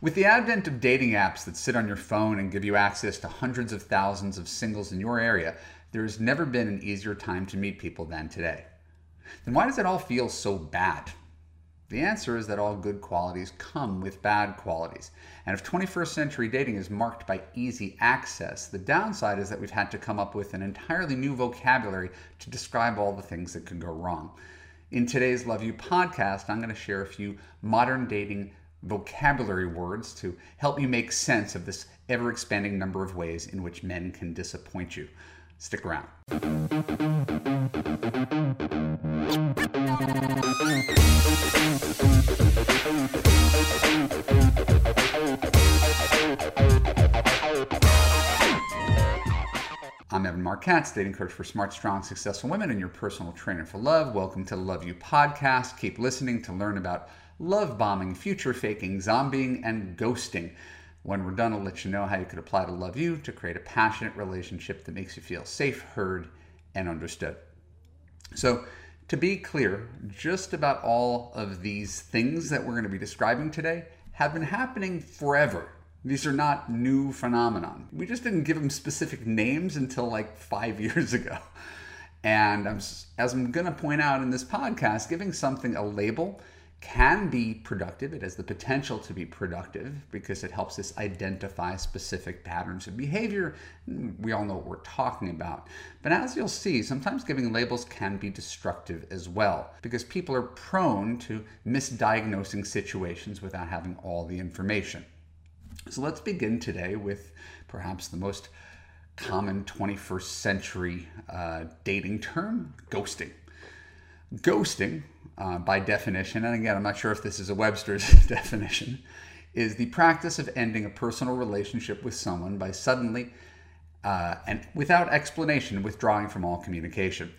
With the advent of dating apps that sit on your phone and give you access to hundreds of thousands of singles in your area, there has never been an easier time to meet people than today. Then why does it all feel so bad? The answer is that all good qualities come with bad qualities. And if 21st century dating is marked by easy access, the downside is that we've had to come up with an entirely new vocabulary to describe all the things that could go wrong. In today's Love U podcast, I'm going to share a few modern dating vocabulary words to help you make sense of this ever expanding number of ways in which men can disappoint you. Stick around. I'm Evan Marc Katz, dating coach for smart, strong, successful women and your personal trainer for love. Welcome to Love U podcast. Keep listening to learn about love bombing, future faking, zombieing, and ghosting. When we're done, I'll let you know how you could apply to Love U to create a passionate relationship that makes you feel safe, heard, and understood. So, to be clear, just about all of these things that we're going to be describing today have been happening forever. These are not new phenomenon. We just didn't give them specific names until like five years ago. And I'm, as I'm going to point out in this podcast, giving something a label can be productive. It has the potential to be productive because it helps us identify specific patterns of behavior. We all know what we're talking about. But as you'll see, sometimes giving labels can be destructive as well because people are prone to misdiagnosing situations without having all the information. So let's begin today with perhaps the most common 21st century uh, dating term ghosting. Ghosting uh, by definition, and again, I'm not sure if this is a Webster's definition, is the practice of ending a personal relationship with someone by suddenly uh, and without explanation withdrawing from all communication.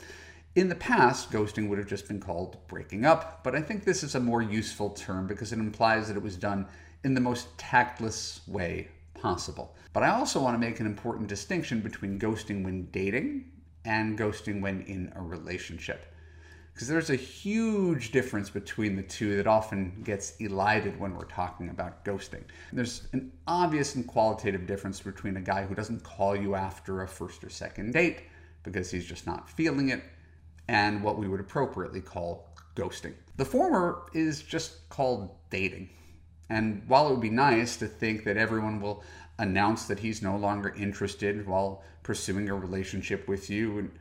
In the past, ghosting would have just been called breaking up, but I think this is a more useful term because it implies that it was done in the most tactless way possible. But I also want to make an important distinction between ghosting when dating and ghosting when in a relationship because there's a huge difference between the two that often gets elided when we're talking about ghosting. There's an obvious and qualitative difference between a guy who doesn't call you after a first or second date because he's just not feeling it and what we would appropriately call ghosting. The former is just called dating. And while it would be nice to think that everyone will announce that he's no longer interested while pursuing a relationship with you,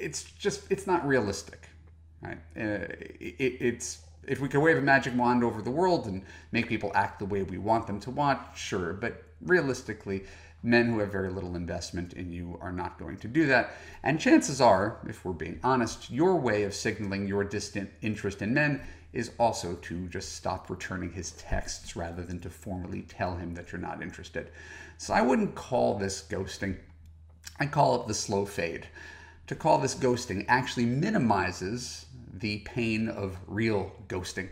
it's just it's not realistic right? Uh, it, it's if we could wave a magic wand over the world and make people act the way we want them to want, sure. But realistically, men who have very little investment in you are not going to do that. And chances are, if we're being honest, your way of signaling your distant interest in men is also to just stop returning his texts rather than to formally tell him that you're not interested. So I wouldn't call this ghosting. I call it the slow fade. To call this ghosting actually minimizes the pain of real ghosting.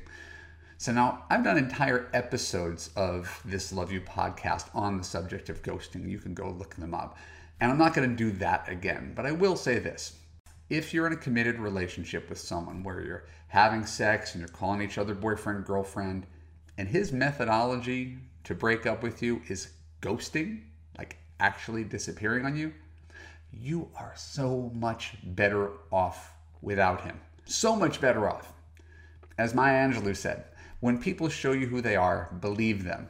So now I've done entire episodes of this Love U podcast on the subject of ghosting. You can go look them up. And I'm not going to do that again, but I will say this. If you're in a committed relationship with someone where you're having sex and you're calling each other boyfriend, girlfriend, and his methodology to break up with you is ghosting, like actually disappearing on you, you are so much better off without him so much better off. As Maya Angelou said, when people show you who they are, believe them.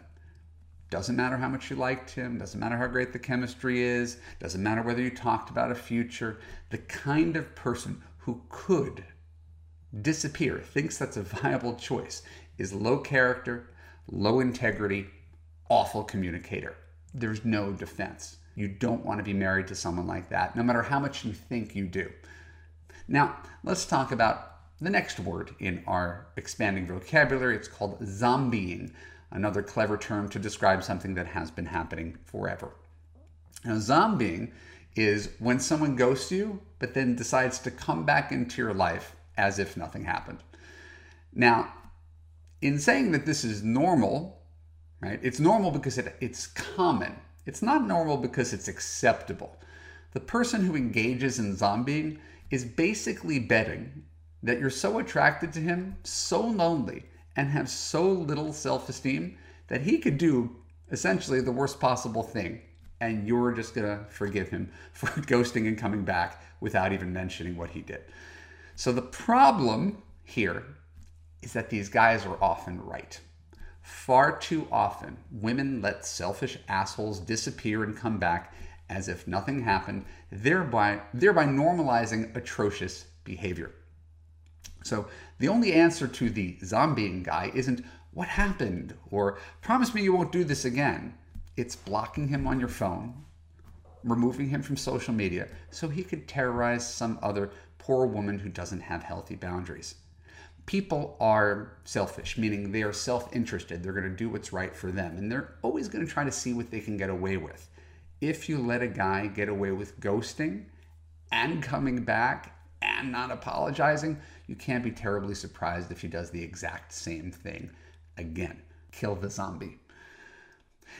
Doesn't matter how much you liked him, doesn't matter how great the chemistry is, doesn't matter whether you talked about a future. The kind of person who could disappear, thinks that's a viable choice, is low character, low integrity, awful communicator. There's no defense. You don't want to be married to someone like that, no matter how much you think you do. Now, let's talk about the next word in our expanding vocabulary. It's called zombieing, another clever term to describe something that has been happening forever. Now, zombieing is when someone ghosts you, but then decides to come back into your life as if nothing happened. Now, in saying that this is normal, right, it's normal because it, it's common. It's not normal because it's acceptable. The person who engages in zombieing is basically betting that you're so attracted to him, so lonely, and have so little self esteem that he could do essentially the worst possible thing. And you're just to forgive him for ghosting and coming back without even mentioning what he did. So the problem here is that these guys are often right. Far too often, women let selfish assholes disappear and come back as if nothing happened, thereby, thereby normalizing atrocious behavior. So, the only answer to the zombieing guy isn't what happened or promise me you won't do this again. It's blocking him on your phone, removing him from social media so he could terrorize some other poor woman who doesn't have healthy boundaries people are selfish, meaning they are self interested. They're going to do what's right for them. And they're always going to try to see what they can get away with. If you let a guy get away with ghosting and coming back and not apologizing, you can't be terribly surprised if he does the exact same thing again. Kill the zombie.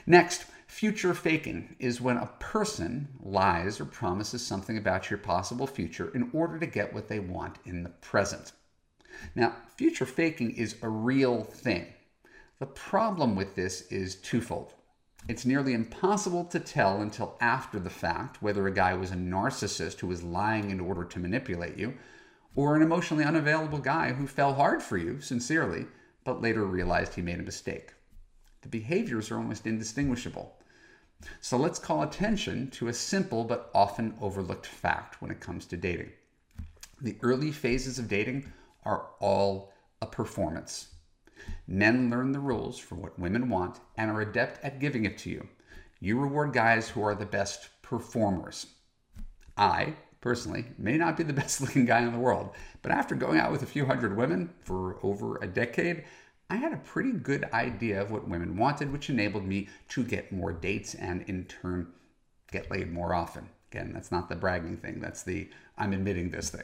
Next, future faking is when a person lies or promises something about your possible future in order to get what they want in the present. Now, future faking is a real thing. The problem with this is twofold. It's nearly impossible to tell until after the fact whether a guy was a narcissist who was lying in order to manipulate you, or an emotionally unavailable guy who fell hard for you, sincerely, but later realized he made a mistake. The behaviors are almost indistinguishable. So let's call attention to a simple but often overlooked fact when it comes to dating. The early phases of dating are all a performance. Men learn the rules for what women want and are adept at giving it to you. You reward guys who are the best performers. I, personally, may not be the best looking guy in the world, but after going out with a few hundred women for over a decade, I had a pretty good idea of what women wanted, which enabled me to get more dates and in turn get laid more often. Again, that's not the bragging thing, that's the I'm admitting this thing.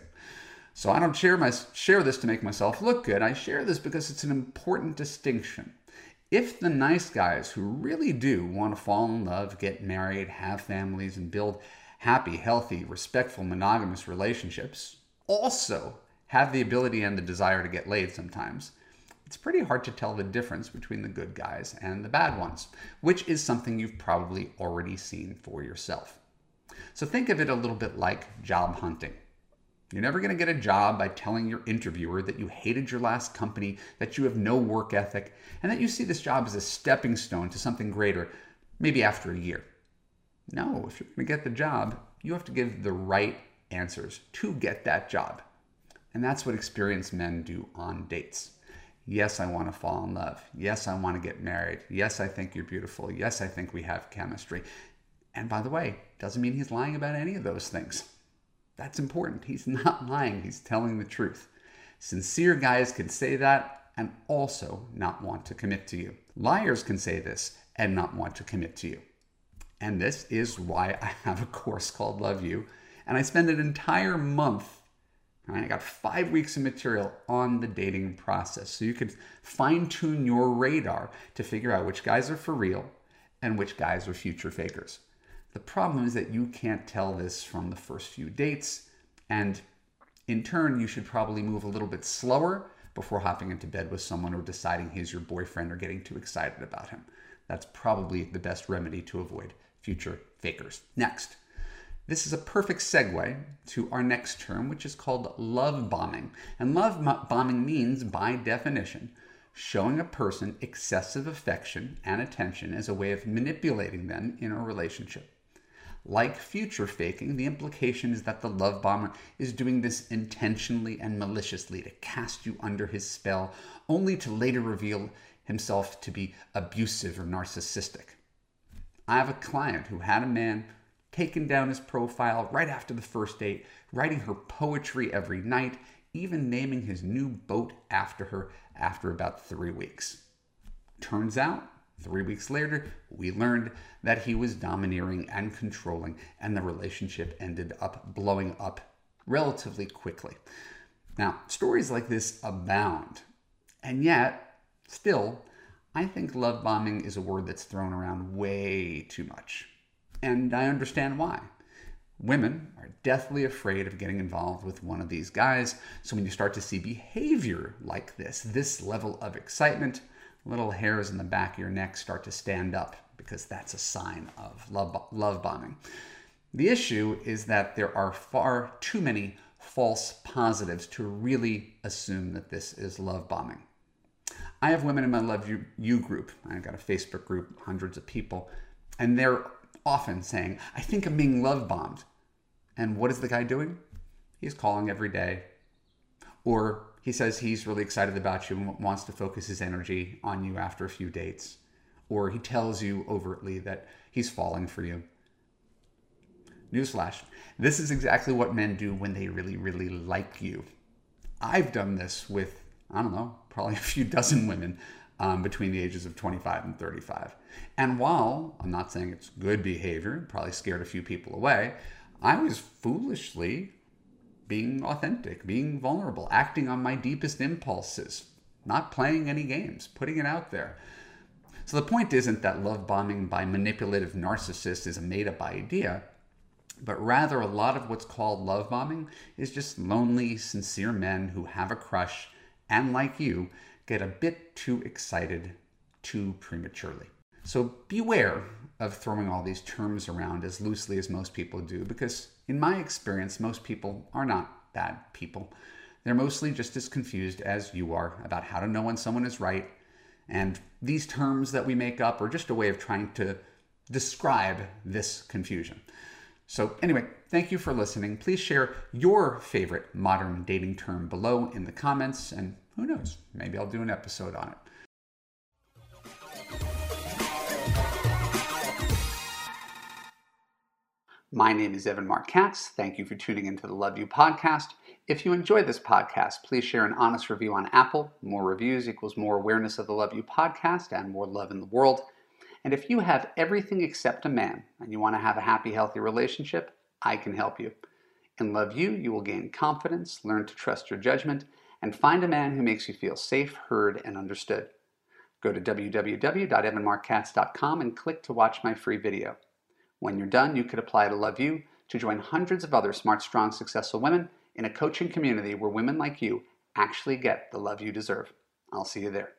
So I don't share, my, share this to make myself look good. I share this because it's an important distinction. If the nice guys who really do want to fall in love, get married, have families, and build happy, healthy, respectful, monogamous relationships also have the ability and the desire to get laid sometimes, it's pretty hard to tell the difference between the good guys and the bad ones, which is something you've probably already seen for yourself. So think of it a little bit like job hunting. You're never going to get a job by telling your interviewer that you hated your last company, that you have no work ethic, and that you see this job as a stepping stone to something greater, maybe after a year. No, if you're going to get the job, you have to give the right answers to get that job. And that's what experienced men do on dates. Yes, I want to fall in love. Yes, I want to get married. Yes, I think you're beautiful. Yes, I think we have chemistry. And by the way, doesn't mean he's lying about any of those things. That's important. He's not lying, he's telling the truth. Sincere guys can say that and also not want to commit to you. Liars can say this and not want to commit to you. And this is why I have a course called Love U. And I spend an entire month, I got five weeks of material on the dating process. So you can fine tune your radar to figure out which guys are for real and which guys are future fakers. The problem is that you can't tell this from the first few dates, and in turn, you should probably move a little bit slower before hopping into bed with someone or deciding he's your boyfriend or getting too excited about him. That's probably the best remedy to avoid future fakers. Next, this is a perfect segue to our next term, which is called love bombing. And love bombing means, by definition, showing a person excessive affection and attention as a way of manipulating them in a relationship. Like future faking, the implication is that the love bomber is doing this intentionally and maliciously to cast you under his spell, only to later reveal himself to be abusive or narcissistic. I have a client who had a man taken down his profile right after the first date, writing her poetry every night, even naming his new boat after her after about three weeks. Turns out, Three weeks later, we learned that he was domineering and controlling, and the relationship ended up blowing up relatively quickly. Now, stories like this abound, and yet, still, I think love bombing is a word that's thrown around way too much. And I understand why. Women are deathly afraid of getting involved with one of these guys, so when you start to see behavior like this, this level of excitement, little hairs in the back of your neck start to stand up because that's a sign of love, love bombing. The issue is that there are far too many false positives to really assume that this is love bombing. I have women in my Love U, you group. I've got a Facebook group, hundreds of people, and they're often saying, I think I'm being love bombed. And what is the guy doing? He's calling every day. Or he says he's really excited about you and wants to focus his energy on you after a few dates. Or he tells you overtly that he's falling for you. Newsflash this is exactly what men do when they really, really like you. I've done this with, I don't know, probably a few dozen women um, between the ages of 25 and 35. And while I'm not saying it's good behavior, probably scared a few people away, I was foolishly being authentic, being vulnerable, acting on my deepest impulses, not playing any games, putting it out there. So the point isn't that love bombing by manipulative narcissists is a made up idea but rather a lot of what's called love bombing is just lonely, sincere men who have a crush and, like you, get a bit too excited too prematurely. So beware of throwing all these terms around as loosely as most people do, because in my experience, most people are not bad people. They're mostly just as confused as you are about how to know when someone is right. And these terms that we make up are just a way of trying to describe this confusion. So, anyway, thank you for listening. Please share your favorite modern dating term below in the comments, and who knows, maybe I'll do an episode on it. My name is Evan Marc Katz. Thank you for tuning into the Love U podcast. If you enjoyed this podcast, please share an honest review on Apple. More reviews equals more awareness of the Love U podcast and more love in the world. And if you have everything except a man and you want to have a happy, healthy relationship, I can help you. In Love U, you will gain confidence, learn to trust your judgment, and find a man who makes you feel safe, heard, and understood. Go to www.evanmarckatz.com and click to watch my free video. When you're done, you could apply to Love U to join hundreds of other smart, strong, successful women in a coaching community where women like you actually get the love you deserve. I'll see you there.